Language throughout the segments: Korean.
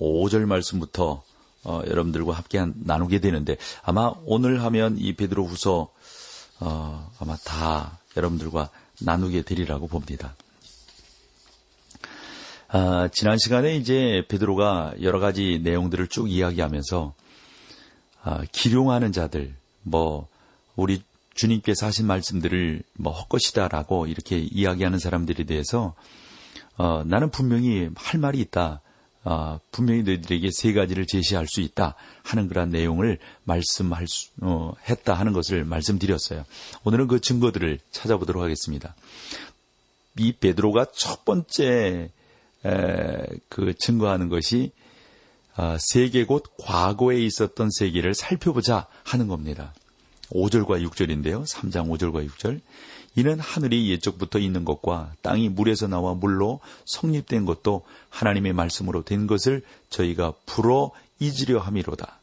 5절 말씀부터 어, 여러분들과 함께 한, 나누게 되는데 아마 오늘 하면 이 베드로 후서 어, 아마 다 여러분들과 나누게 되리라고 봅니다. 아, 지난 시간에 이제 베드로가 여러 가지 내용들을 쭉 이야기하면서 아, 기룡하는 자들, 뭐 우리 주님께서 하신 말씀들을 뭐 헛것이다라고 이렇게 이야기하는 사람들에 대해서 어, 나는 분명히 할 말이 있다. 어, 분명히 너희들에게 세 가지를 제시할 수 있다 하는 그런 내용을 말씀할 수, 어, 했다 하는 것을 말씀드렸어요. 오늘은 그 증거들을 찾아보도록 하겠습니다. 이 베드로가 첫 번째 에, 그 증거하는 것이 어, 세계 곧 과거에 있었던 세계를 살펴보자 하는 겁니다. 5절과 6절인데요. 3장 5절과 6절. 이는 하늘이 예적부터 있는 것과 땅이 물에서 나와 물로 성립된 것도 하나님의 말씀으로 된 것을 저희가 불어 잊으려 함이로다.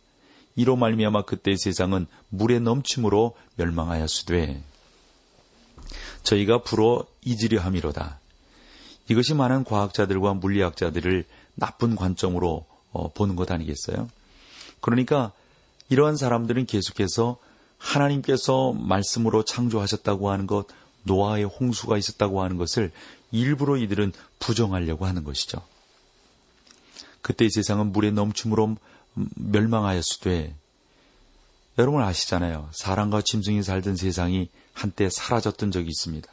이로 말미암아 그때 세상은 물에 넘침으로 멸망하였으되 저희가 불어 잊으려 함이로다. 이것이 많은 과학자들과 물리학자들을 나쁜 관점으로 어, 보는 것 아니겠어요? 그러니까 이러한 사람들은 계속해서 하나님께서 말씀으로 창조하셨다고 하는 것, 노아의 홍수가 있었다고 하는 것을 일부러 이들은 부정하려고 하는 것이죠. 그때 세상은 물에 넘침으로 멸망하였으되 여러분 아시잖아요. 사람과 짐승이 살던 세상이 한때 사라졌던 적이 있습니다.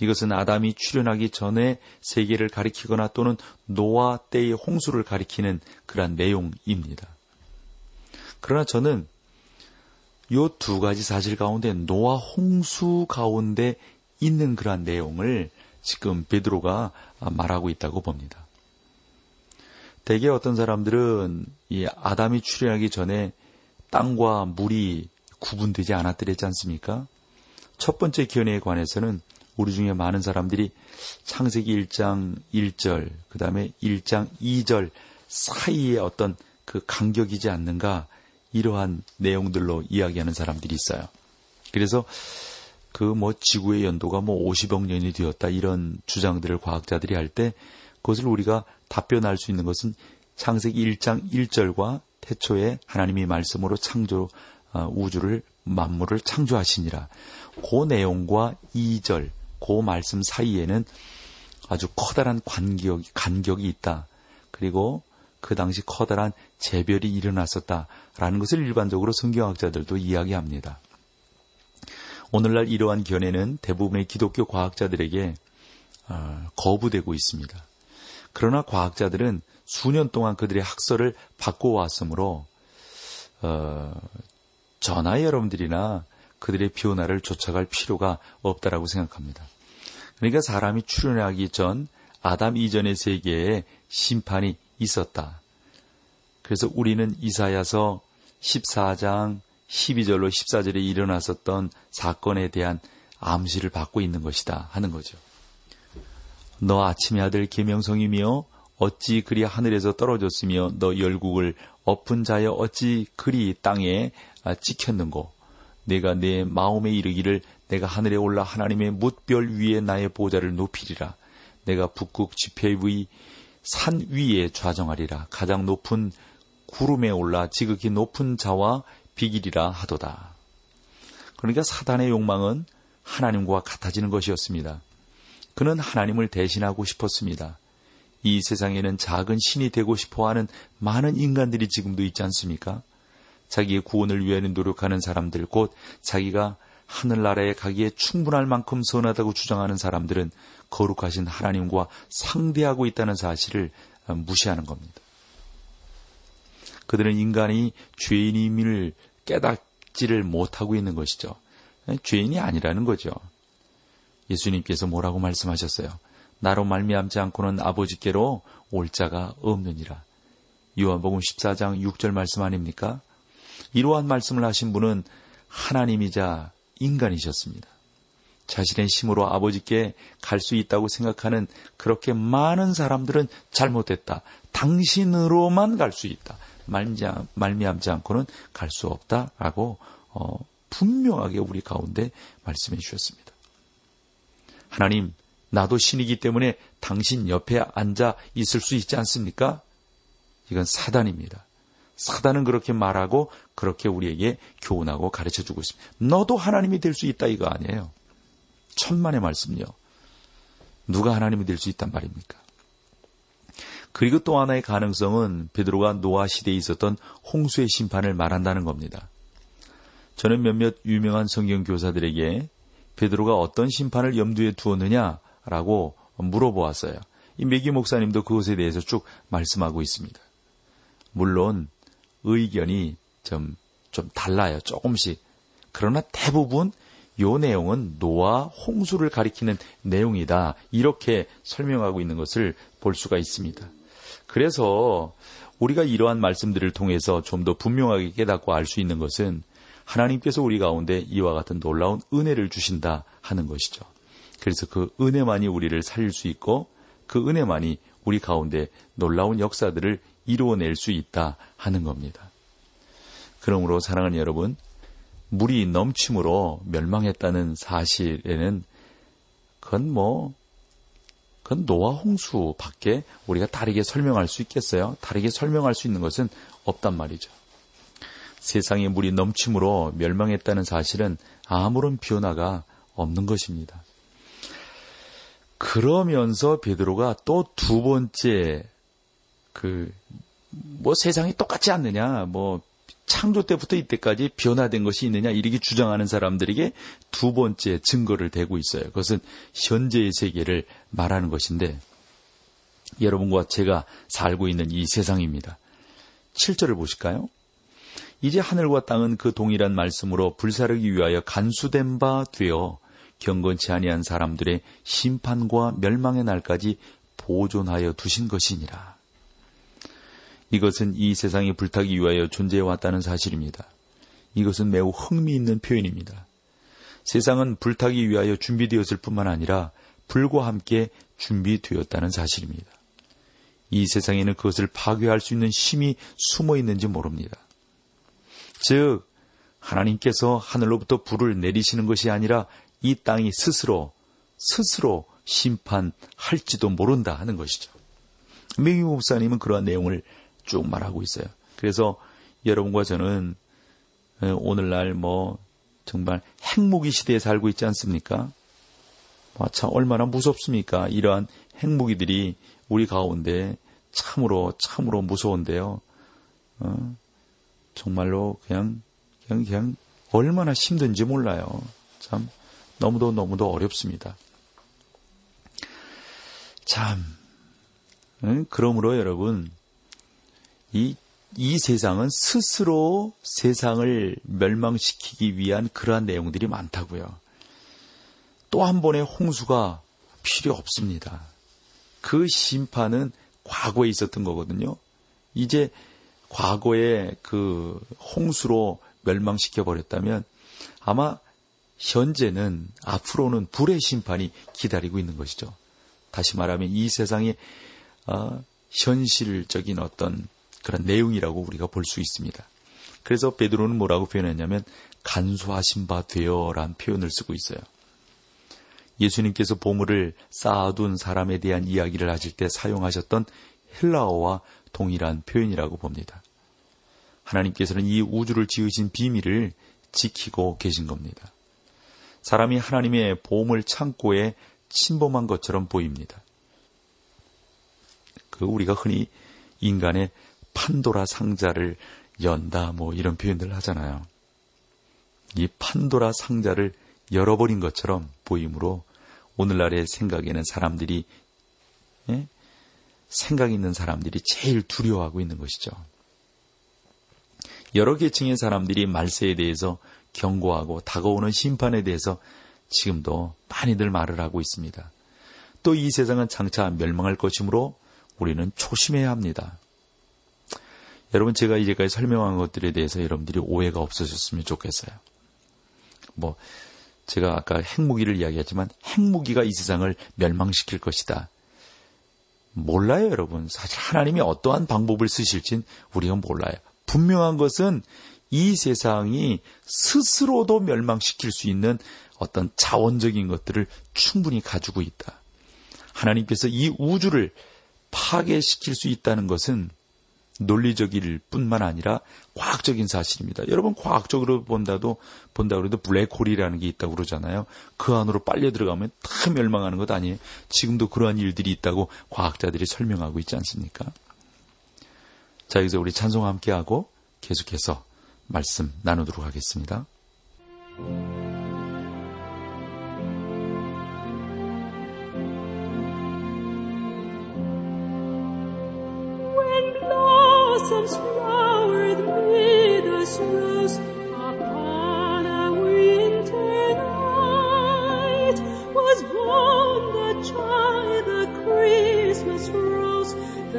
이것은 아담이 출현하기 전에 세계를 가리키거나 또는 노아 때의 홍수를 가리키는 그러한 내용입니다. 그러나 저는 이두 가지 사실 가운데 노아 홍수 가운데 있는 그러한 내용을 지금 베드로가 말하고 있다고 봅니다. 대개 어떤 사람들은 이 아담이 출현하기 전에 땅과 물이 구분되지 않았더랬지 않습니까? 첫 번째 견해에 관해서는 우리 중에 많은 사람들이 창세기 1장 1절, 그 다음에 1장 2절 사이에 어떤 그 간격이지 않는가 이러한 내용들로 이야기하는 사람들이 있어요. 그래서 그 뭐 지구의 연도가 뭐 50억 년이 되었다 이런 주장들을 과학자들이 할 때 그것을 우리가 답변할 수 있는 것은 창세기 1장 1절과 태초에 하나님이 말씀으로 창조 어, 우주를 만물을 창조하시니라. 그 내용과 2절, 그 말씀 사이에는 아주 커다란 간격이, 간격이 있다. 그리고 그 당시 커다란 재별이 일어났었다라는 것을 일반적으로 성경학자들도 이야기합니다. 오늘날 이러한 견해는 대부분의 기독교 과학자들에게 어, 거부되고 있습니다. 그러나 과학자들은 수년 동안 그들의 학설을 바꿔왔으므로 어, 전하 여러분들이나 그들의 변화를 쫓아갈 필요가 없다라고 생각합니다. 그러니까 사람이 출현하기 전 아담 이전의 세계에 심판이 있었다. 그래서 우리는 이사야서 14장 12절로 14절에 일어났었던 사건에 대한 암시를 받고 있는 것이다 하는 거죠. 너 아침의 아들 계명성이며 어찌 그리 하늘에서 떨어졌으며 너 열국을 엎은 자여 어찌 그리 땅에 찍혔는고 내가 내 마음에 이르기를 내가 하늘에 올라 하나님의 뭇별 위에 나의 보좌를 높이리라 내가 북극 지폐의 산 위에 좌정하리라 가장 높은 구름에 올라 지극히 높은 자와 비길이라 하도다. 그러니까 사단의 욕망은 하나님과 같아지는 것이었습니다. 그는 하나님을 대신하고 싶었습니다. 이 세상에는 작은 신이 되고 싶어 하는 많은 인간들이 지금도 있지 않습니까? 자기의 구원을 위하여 노력하는 사람들, 곧 자기가 하늘나라에 가기에 충분할 만큼 선하다고 주장하는 사람들은 거룩하신 하나님과 상대하고 있다는 사실을 무시하는 겁니다. 그들은 인간이 죄인임을 깨닫지를 못하고 있는 것이죠. 죄인이 아니라는 거죠. 예수님께서 뭐라고 말씀하셨어요? 나로 말미암지 않고는 아버지께로 올 자가 없느니라. 요한복음 14장 6절 말씀 아닙니까? 이러한 말씀을 하신 분은 하나님이자 인간이셨습니다. 자신의 힘으로 아버지께 갈 수 있다고 생각하는 그렇게 많은 사람들은 잘못됐다. 당신으로만 갈 수 있다. 말미암지 않고는 갈 수 없다라고 어, 분명하게 우리 가운데 말씀해 주셨습니다. 하나님, 나도 신이기 때문에 당신 옆에 앉아 있을 수 있지 않습니까? 이건 사단입니다. 사단은 그렇게 말하고 그렇게 우리에게 교훈하고 가르쳐 주고 있습니다. 너도 하나님이 될 수 있다 이거 아니에요. 천만의 말씀요. 누가 하나님이 될 수 있단 말입니까? 그리고 또 하나의 가능성은 베드로가 노아 시대에 있었던 홍수의 심판을 말한다는 겁니다. 저는 몇몇 유명한 성경 교사들에게 베드로가 어떤 심판을 염두에 두었느냐라고 물어보았어요. 이 메기 목사님도 그것에 대해서 쭉 말씀하고 있습니다. 물론 의견이 좀, 좀 달라요. 조금씩. 그러나 대부분 요 내용은 노아 홍수를 가리키는 내용이다. 이렇게 설명하고 있는 것을 볼 수가 있습니다. 그래서 우리가 이러한 말씀들을 통해서 좀 더 분명하게 깨닫고 알 수 있는 것은 하나님께서 우리 가운데 이와 같은 놀라운 은혜를 주신다 하는 것이죠. 그래서 그 은혜만이 우리를 살릴 수 있고 그 은혜만이 우리 가운데 놀라운 역사들을 이루어낼 수 있다 하는 겁니다. 그러므로 사랑하는 여러분, 물이 넘침으로 멸망했다는 사실에는 그건 뭐, 그건 노아 홍수밖에 우리가 다르게 설명할 수 있겠어요? 다르게 설명할 수 있는 것은 없단 말이죠. 세상에 물이 넘침으로 멸망했다는 사실은 아무런 변화가 없는 것입니다. 그러면서 베드로가 또 두 번째 그 뭐 세상이 똑같지 않느냐 뭐 창조 때부터 이때까지 변화된 것이 있느냐 이렇게 주장하는 사람들에게 두 번째 증거를 대고 있어요. 그것은 현재의 세계를 말하는 것인데 여러분과 제가 살고 있는 이 세상입니다. 7절을 보실까요? 이제 하늘과 땅은 그 동일한 말씀으로 불사르기 위하여 간수된 바 되어 경건치 아니한 사람들의 심판과 멸망의 날까지 보존하여 두신 것이니라. 이것은 이 세상이 불타기 위하여 존재해 왔다는 사실입니다. 이것은 매우 흥미있는 표현입니다. 세상은 불타기 위하여 준비되었을 뿐만 아니라 불과 함께 준비되었다는 사실입니다. 이 세상에는 그것을 파괴할 수 있는 힘이 숨어 있는지 모릅니다. 즉, 하나님께서 하늘로부터 불을 내리시는 것이 아니라 이 땅이 스스로, 스스로 심판할지도 모른다 하는 것이죠. 메기 목사님은 그러한 내용을 쭉 말하고 있어요. 그래서 여러분과 저는 오늘날 뭐 정말 핵무기 시대에 살고 있지 않습니까? 참 얼마나 무섭습니까? 이러한 핵무기들이 우리 가운데 참으로 참으로 무서운데요. 어? 정말로 그냥 그냥 그냥 얼마나 힘든지 몰라요. 참 너무도 너무도 어렵습니다. 참 응? 그러므로 여러분 이, 이 세상은 스스로 세상을 멸망시키기 위한 그러한 내용들이 많다고요. 또 한 번의 홍수가 필요 없습니다. 그 심판은 과거에 있었던 거거든요. 이제 과거에 그 홍수로 멸망시켜 버렸다면 아마 현재는 앞으로는 불의 심판이 기다리고 있는 것이죠. 다시 말하면 이 세상의 어, 현실적인 어떤 그런 내용이라고 우리가 볼 수 있습니다. 그래서 베드로는 뭐라고 표현했냐면 간소하신 바 되어라는 표현을 쓰고 있어요. 예수님께서 보물을 쌓아둔 사람에 대한 이야기를 하실 때 사용하셨던 헬라어와 동일한 표현이라고 봅니다. 하나님께서는 이 우주를 지으신 비밀을 지키고 계신 겁니다. 사람이 하나님의 보물 창고에 침범한 것처럼 보입니다. 그 우리가 흔히 인간의 판도라 상자를 연다 뭐 이런 표현들을 하잖아요. 이 판도라 상자를 열어버린 것처럼 보이므로 오늘날의 생각에는 사람들이 예? 생각 있는 사람들이 제일 두려워하고 있는 것이죠. 여러 계층의 사람들이 말세에 대해서 경고하고 다가오는 심판에 대해서 지금도 많이들 말을 하고 있습니다. 또 이 세상은 장차 멸망할 것이므로 우리는 조심해야 합니다. 여러분 제가 이제까지 설명한 것들에 대해서 여러분들이 오해가 없어졌으면 좋겠어요. 뭐 제가 아까 핵무기를 이야기했지만 핵무기가 이 세상을 멸망시킬 것이다. 몰라요, 여러분. 사실 하나님이 어떠한 방법을 쓰실진 우리가 몰라요. 분명한 것은 이 세상이 스스로도 멸망시킬 수 있는 어떤 자원적인 것들을 충분히 가지고 있다. 하나님께서 이 우주를 파괴시킬 수 있다는 것은 논리적일 뿐만 아니라 과학적인 사실입니다. 여러분 과학적으로 본다도 본다 그래도 블랙홀이라는 게 있다고 그러잖아요. 그 안으로 빨려 들어가면 다 멸망하는 것 아니에요. 지금도 그러한 일들이 있다고 과학자들이 설명하고 있지 않습니까? 자, 여기서 우리 찬송 함께 하고 계속해서 말씀 나누도록 하겠습니다.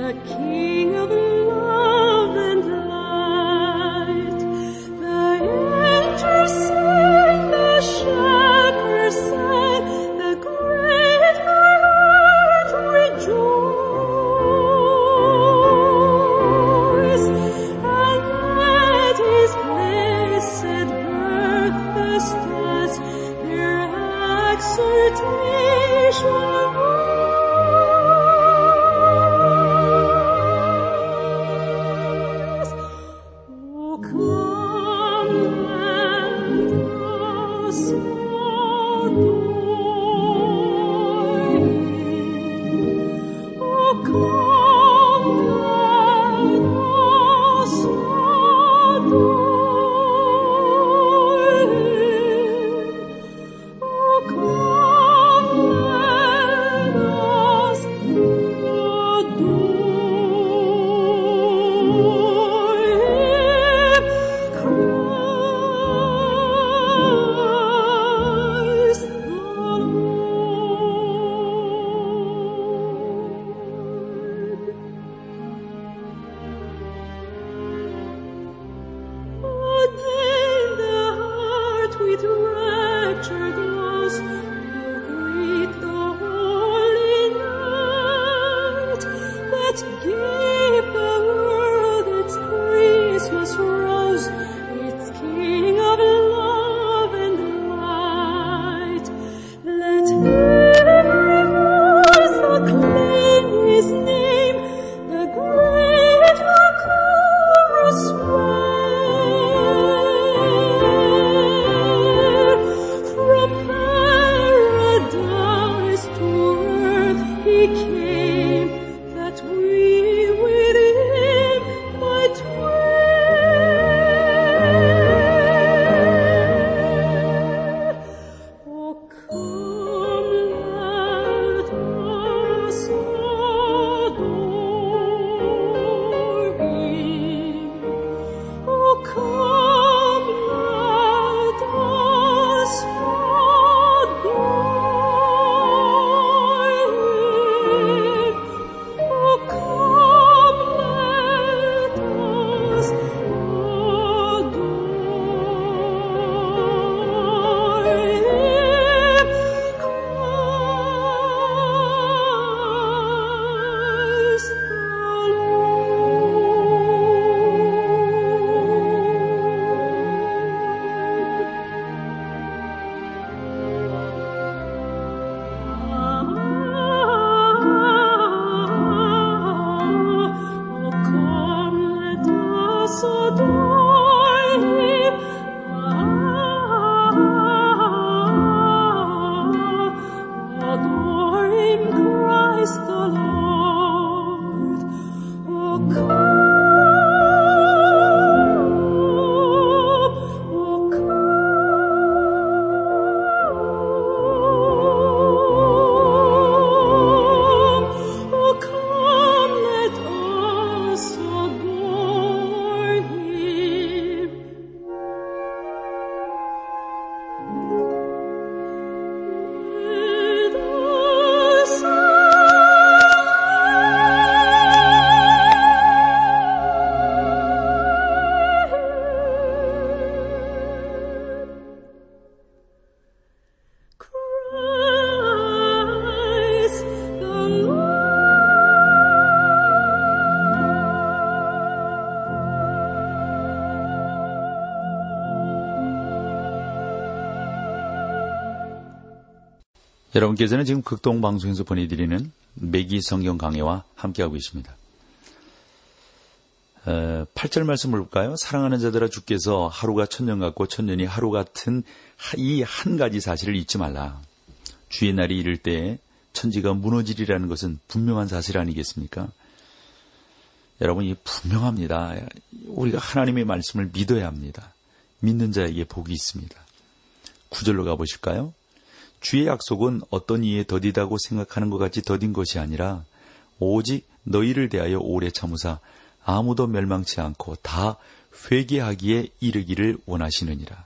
The King of love 여러분께서는 지금 극동방송에서 보내드리는 매기 성경 강해와 함께하고 계십니다. 8절 어, 말씀을 볼까요? 사랑하는 자들아 주께서 하루가 천년 같고 천년이 하루 같은 이 한 가지 사실을 잊지 말라. 주의 날이 이를 때 천지가 무너지리라는 것은 분명한 사실 아니겠습니까? 여러분, 이 분명합니다. 우리가 하나님의 말씀을 믿어야 합니다. 믿는 자에게 복이 있습니다. 구절로 가보실까요? 주의 약속은 어떤 이에 더디다고 생각하는 것 같이 더딘 것이 아니라 오직 너희를 대하여 오래 참으사 아무도 멸망치 않고 다 회개하기에 이르기를 원하시느니라.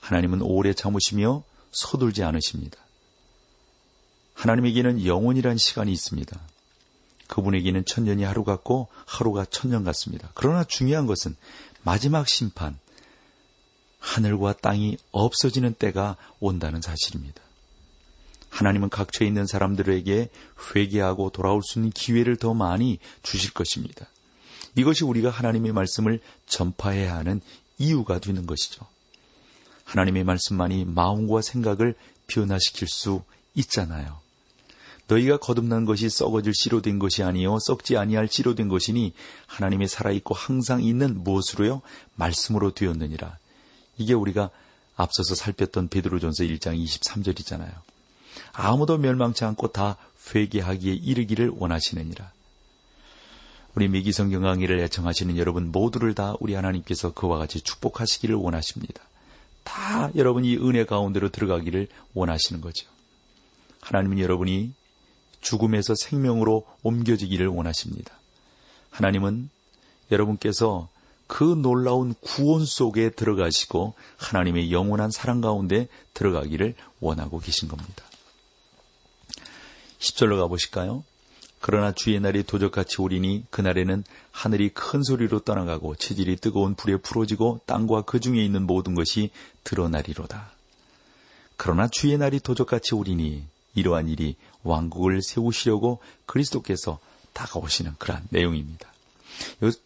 하나님은 오래 참으시며 서둘지 않으십니다. 하나님에게는 영원이란 시간이 있습니다. 그분에게는 천년이 하루 같고 하루가 천년 같습니다. 그러나 중요한 것은 마지막 심판, 하늘과 땅이 없어지는 때가 온다는 사실입니다. 하나님은 각처에 있는 사람들에게 회개하고 돌아올 수 있는 기회를 더 많이 주실 것입니다. 이것이 우리가 하나님의 말씀을 전파해야 하는 이유가 되는 것이죠. 하나님의 말씀만이 마음과 생각을 변화시킬 수 있잖아요. 너희가 거듭난 것이 썩어질 씨로 된 것이 아니요 썩지 아니할 씨로 된 것이니 하나님의 살아있고 항상 있는 무엇으로요 말씀으로 되었느니라. 이게 우리가 앞서서 살폈던 베드로전서 1장 23절이잖아요. 아무도 멸망치 않고 다 회개하기에 이르기를 원하시느니라. 우리 미기성경 강의를 애청하시는 여러분 모두를 다 우리 하나님께서 그와 같이 축복하시기를 원하십니다. 다 여러분이 은혜 가운데로 들어가기를 원하시는 거죠. 하나님은 여러분이 죽음에서 생명으로 옮겨지기를 원하십니다. 하나님은 여러분께서 그 놀라운 구원 속에 들어가시고 하나님의 영원한 사랑 가운데 들어가기를 원하고 계신 겁니다. 10절로 가보실까요? 그러나 주의 날이 도적같이 오리니 그날에는 하늘이 큰 소리로 떠나가고 체질이 뜨거운 불에 풀어지고 땅과 그 중에 있는 모든 것이 드러나리로다. 그러나 주의 날이 도적같이 오리니 이러한 일이 왕국을 세우시려고 그리스도께서 다가오시는 그러한 내용입니다.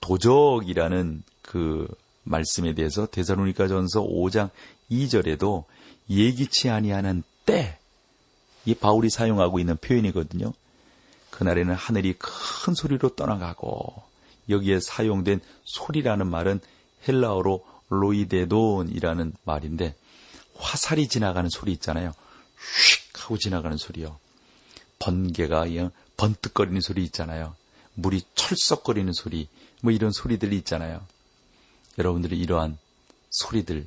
도적이라는 그 말씀에 대해서 대사로니까 전서 5장 2절에도 예기치 아니하는 때, 이 바울이 사용하고 있는 표현이거든요. 그날에는 하늘이 큰 소리로 떠나가고 여기에 사용된 소리라는 말은 헬라어로 로이데돈이라는 말인데 화살이 지나가는 소리 있잖아요. 휙 하고 지나가는 소리요. 번개가 번뜩거리는 소리 있잖아요. 물이 철썩거리는 소리, 뭐 이런 소리들이 있잖아요. 여러분들이 이러한 소리들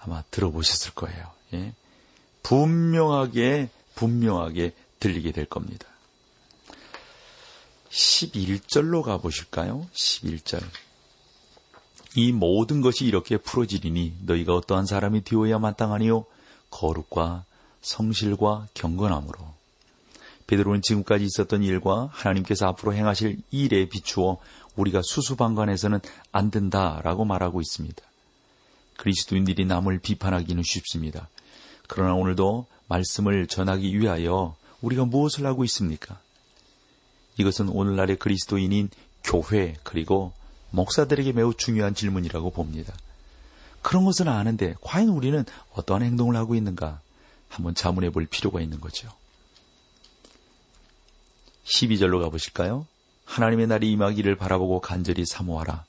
아마 들어보셨을 거예요. 예? 분명하게, 분명하게 들리게 될 겁니다. 11절로 가보실까요? 11절. 이 모든 것이 이렇게 풀어지리니 너희가 어떠한 사람이 되어야 마땅하니요? 거룩과 성실과 경건함으로. 베드로는 지금까지 있었던 일과 하나님께서 앞으로 행하실 일에 비추어 우리가 수수방관해서는 안 된다라고 말하고 있습니다. 그리스도인들이 남을 비판하기는 쉽습니다. 그러나 오늘도 말씀을 전하기 위하여 우리가 무엇을 하고 있습니까? 이것은 오늘날의 그리스도인인 교회 그리고 목사들에게 매우 중요한 질문이라고 봅니다. 그런 것은 아는데 과연 우리는 어떠한 행동을 하고 있는가 한번 자문해 볼 필요가 있는 거죠. 12절로 가보실까요? 하나님의 날이 임하기를 바라보고 간절히 사모하라.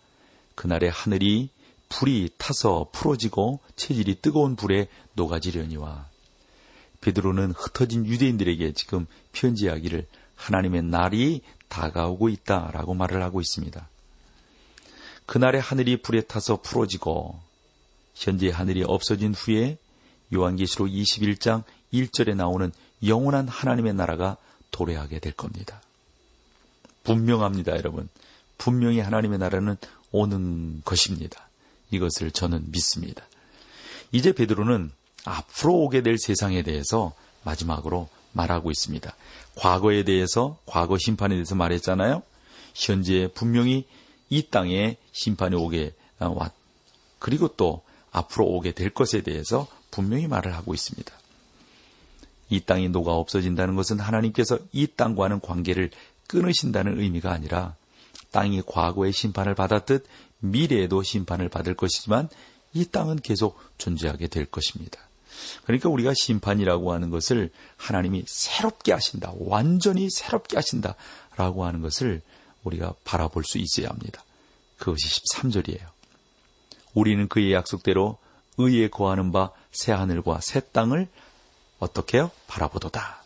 그날에 하늘이 불이 타서 풀어지고 체질이 뜨거운 불에 녹아지려니와. 베드로는 흩어진 유대인들에게 지금 편지하기를 하나님의 날이 다가오고 있다라고 말을 하고 있습니다. 그날에 하늘이 불에 타서 풀어지고 현재 하늘이 없어진 후에 요한계시록 21장 1절에 나오는 영원한 하나님의 나라가 도래하게 될 겁니다. 분명합니다, 여러분. 분명히 하나님의 나라는 오는 것입니다. 이것을 저는 믿습니다. 이제 베드로는 앞으로 오게 될 세상에 대해서 마지막으로 말하고 있습니다. 과거에 대해서, 과거 심판에 대해서 말했잖아요. 현재 분명히 이 땅에 심판이 오게 왔, 그리고 또 앞으로 오게 될 것에 대해서 분명히 말을 하고 있습니다. 이 땅이 녹아 없어진다는 것은 하나님께서 이 땅과는 관계를 끊으신다는 의미가 아니라 땅이 과거의 심판을 받았듯 미래에도 심판을 받을 것이지만 이 땅은 계속 존재하게 될 것입니다. 그러니까 우리가 심판이라고 하는 것을 하나님이 새롭게 하신다. 완전히 새롭게 하신다. 라고 하는 것을 우리가 바라볼 수 있어야 합니다. 그것이 13절이에요. 우리는 그의 약속대로 의에 거하는 바 새 하늘과 새 땅을 어떻게? 바라보도다.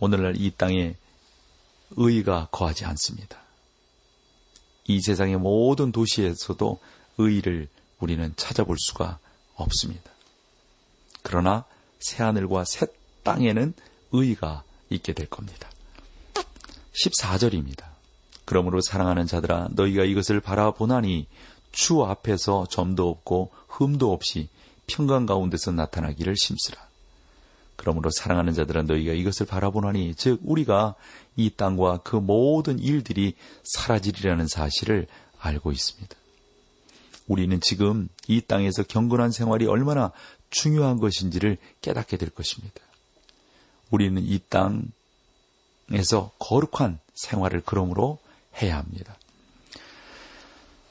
오늘날 이 땅에 의가 거하지 않습니다. 이 세상의 모든 도시에서도 의를 우리는 찾아볼 수가 없습니다. 그러나 새하늘과 새 땅에는 의가 있게 될 겁니다. 14절입니다. 그러므로 사랑하는 자들아 너희가 이것을 바라보나니 주 앞에서 점도 없고 흠도 없이 평강 가운데서 나타나기를 심쓰라. 그러므로 사랑하는 자들아 너희가 이것을 바라보나니 즉 우리가 이 땅과 그 모든 일들이 사라지리라는 사실을 알고 있습니다. 우리는 지금 이 땅에서 경건한 생활이 얼마나 중요한 것인지를 깨닫게 될 것입니다. 우리는 이 땅에서 거룩한 생활을 그러므로 해야 합니다.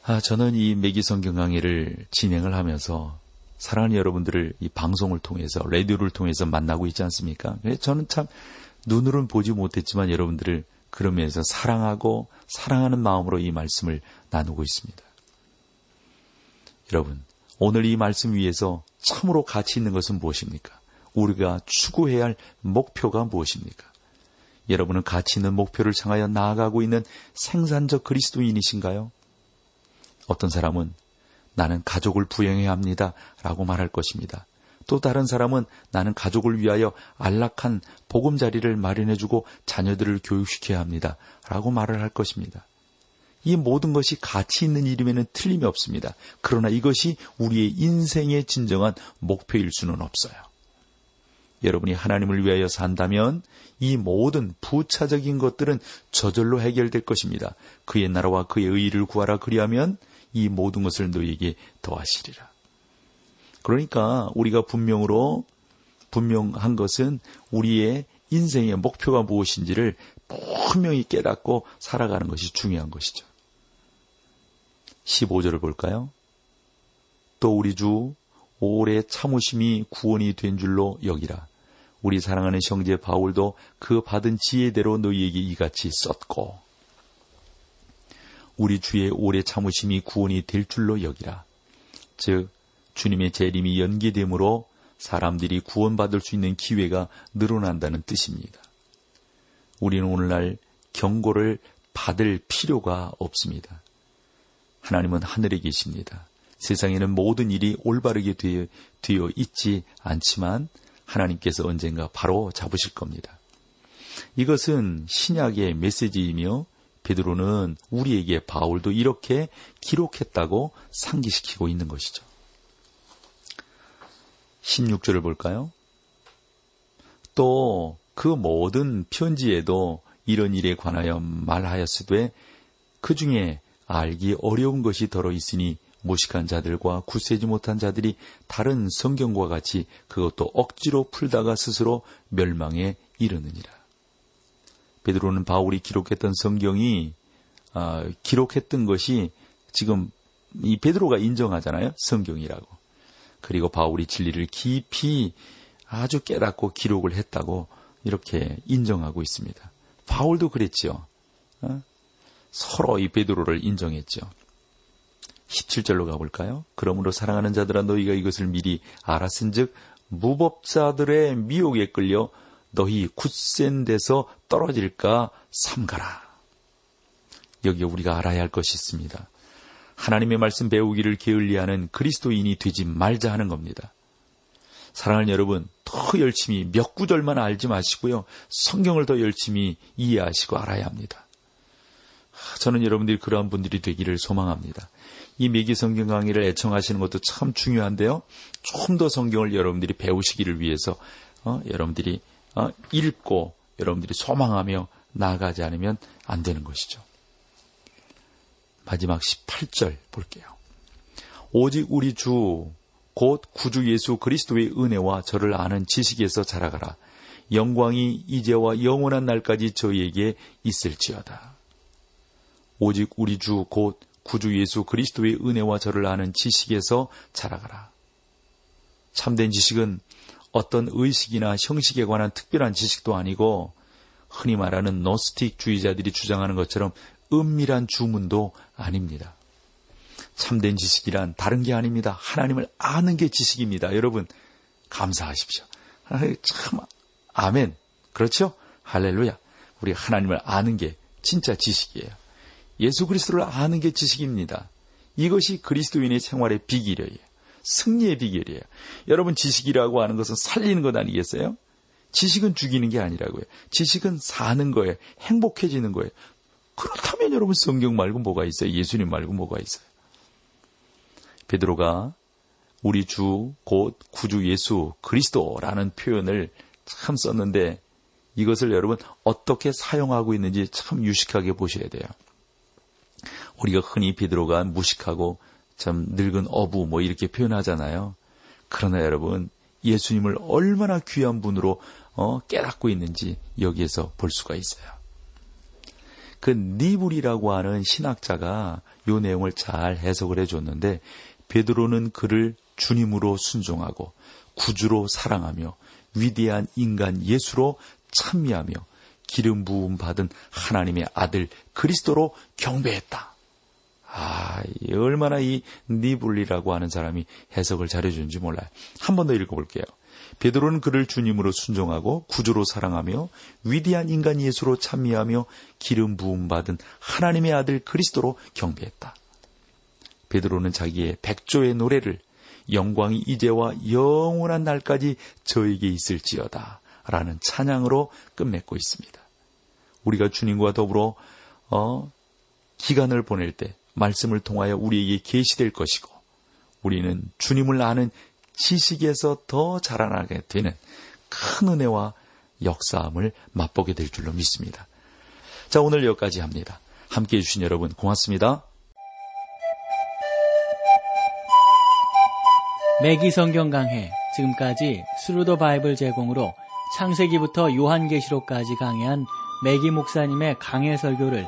아, 저는 이 매기 성경 강의를 진행을 하면서 사랑하는 여러분들을 이 방송을 통해서 라디오를 통해서 만나고 있지 않습니까? 저는 참 눈으로는 보지 못했지만 여러분들을 그러면서 사랑하고 사랑하는 마음으로 이 말씀을 나누고 있습니다. 여러분, 오늘 이 말씀 위에서 참으로 가치 있는 것은 무엇입니까? 우리가 추구해야 할 목표가 무엇입니까? 여러분은 가치 있는 목표를 향하여 나아가고 있는 생산적 그리스도인이신가요? 어떤 사람은 나는 가족을 부양해야 합니다. 라고 말할 것입니다. 또 다른 사람은 나는 가족을 위하여 안락한 보금자리를 마련해주고 자녀들을 교육시켜야 합니다. 라고 말을 할 것입니다. 이 모든 것이 가치 있는 일임에는 틀림이 없습니다. 그러나 이것이 우리의 인생의 진정한 목표일 수는 없어요. 여러분이 하나님을 위하여 산다면 이 모든 부차적인 것들은 저절로 해결될 것입니다. 그의 나라와 그의 의의를 구하라 그리하면 이 모든 것을 너희에게 더하시리라. 그러니까 우리가 분명으로 분명한 것은 우리의 인생의 목표가 무엇인지를 분명히 깨닫고 살아가는 것이 중요한 것이죠. 15절을 볼까요? 또 우리 주 오래 참으심이 구원이 된 줄로 여기라. 우리 사랑하는 형제 바울도 그 받은 지혜대로 너희에게 이같이 썼고 우리 주의 오래 참으심이 구원이 될 줄로 여기라. 즉 주님의 재림이 연기됨으로 사람들이 구원받을 수 있는 기회가 늘어난다는 뜻입니다. 우리는 오늘날 경고를 받을 필요가 없습니다. 하나님은 하늘에 계십니다. 세상에는 모든 일이 올바르게 되어, 되어 있지 않지만 하나님께서 언젠가 바로 잡으실 겁니다. 이것은 신약의 메시지이며 베드로는 우리에게 바울도 이렇게 기록했다고 상기시키고 있는 것이죠. 16절을 볼까요? 또 그 모든 편지에도 이런 일에 관하여 말하였으되 그 중에 알기 어려운 것이 더러 있으니 무식한 자들과 굳세지 못한 자들이 다른 성경과 같이 그것도 억지로 풀다가 스스로 멸망에 이르느니라. 베드로는 바울이 기록했던 성경이 어, 기록했던 것이 지금 이 베드로가 인정하잖아요. 성경이라고. 그리고 바울이 진리를 깊이 아주 깨닫고 기록을 했다고 이렇게 인정하고 있습니다. 바울도 그랬죠. 어? 서로 이 베드로를 인정했죠. 17절로 가볼까요? 그러므로 사랑하는 자들아 너희가 이것을 미리 알았은즉 무법자들의 미혹에 끌려 너희 굳센 데서 떨어질까 삼가라. 여기 우리가 알아야 할 것이 있습니다. 하나님의 말씀 배우기를 게을리하는 그리스도인이 되지 말자 하는 겁니다. 사랑하는 여러분, 더 열심히 몇 구절만 알지 마시고요. 성경을 더 열심히 이해하시고 알아야 합니다. 저는 여러분들이 그러한 분들이 되기를 소망합니다. 이 매기 성경 강의를 애청하시는 것도 참 중요한데요. 좀더 성경을 여러분들이 배우시기를 위해서 어, 여러분들이 어, 읽고 여러분들이 소망하며 나아가지 않으면 안 되는 것이죠. 마지막 18절 볼게요. 오직 우리 주, 곧 구주 예수 그리스도의 은혜와 저를 아는 지식에서 자라가라. 영광이 이제와 영원한 날까지 저희에게 있을지어다. 오직 우리 주, 곧 구주 예수 그리스도의 은혜와 저를 아는 지식에서 자라가라. 참된 지식은 어떤 의식이나 형식에 관한 특별한 지식도 아니고 흔히 말하는 노스틱주의자들이 주장하는 것처럼 은밀한 주문도 아닙니다. 참된 지식이란 다른 게 아닙니다. 하나님을 아는 게 지식입니다. 여러분 감사하십시오. 참 아멘. 그렇죠? 할렐루야. 우리 하나님을 아는 게 진짜 지식이에요. 예수 그리스도를 아는 게 지식입니다. 이것이 그리스도인의 생활의 비결이에요. 승리의 비결이에요. 여러분 지식이라고 하는 것은 살리는 것 아니겠어요? 지식은 죽이는 게 아니라고요. 지식은 사는 거예요. 행복해지는 거예요. 그렇다면 여러분 성경 말고 뭐가 있어요? 예수님 말고 뭐가 있어요? 베드로가 우리 주 곧 구주 예수 그리스도라는 표현을 참 썼는데 이것을 여러분 어떻게 사용하고 있는지 참 유식하게 보셔야 돼요. 우리가 흔히 베드로가 무식하고 참 늙은 어부 뭐 이렇게 표현하잖아요. 그러나 여러분 예수님을 얼마나 귀한 분으로 어, 깨닫고 있는지 여기에서 볼 수가 있어요. 그 니불이라고 하는 신학자가 이 내용을 잘 해석을 해줬는데 베드로는 그를 주님으로 순종하고 구주로 사랑하며 위대한 인간 예수로 찬미하며 기름 부음 받은 하나님의 아들 그리스도로 경배했다. 아, 얼마나 이 니불리라고 하는 사람이 해석을 잘해주는지 몰라요. 한 번 더 읽어볼게요. 베드로는 그를 주님으로 순종하고 구주로 사랑하며 위대한 인간 예수로 찬미하며 기름 부음 받은 하나님의 아들 그리스도로 경배했다. 베드로는 자기의 백조의 노래를 영광이 이제와 영원한 날까지 저에게 있을지어다 라는 찬양으로 끝맺고 있습니다. 우리가 주님과 더불어 어, 기간을 보낼 때 말씀을 통하여 우리에게 계시될 것이고 우리는 주님을 아는 지식에서 더 자라나게 되는 큰 은혜와 역사함을 맛보게 될 줄로 믿습니다. 자, 오늘 여기까지 합니다. 함께 해주신 여러분 고맙습니다. 맥기 성경 강해 지금까지 Thru the Bible 제공으로 창세기부터 요한계시록까지 강해한 맥기 목사님의 강해 설교를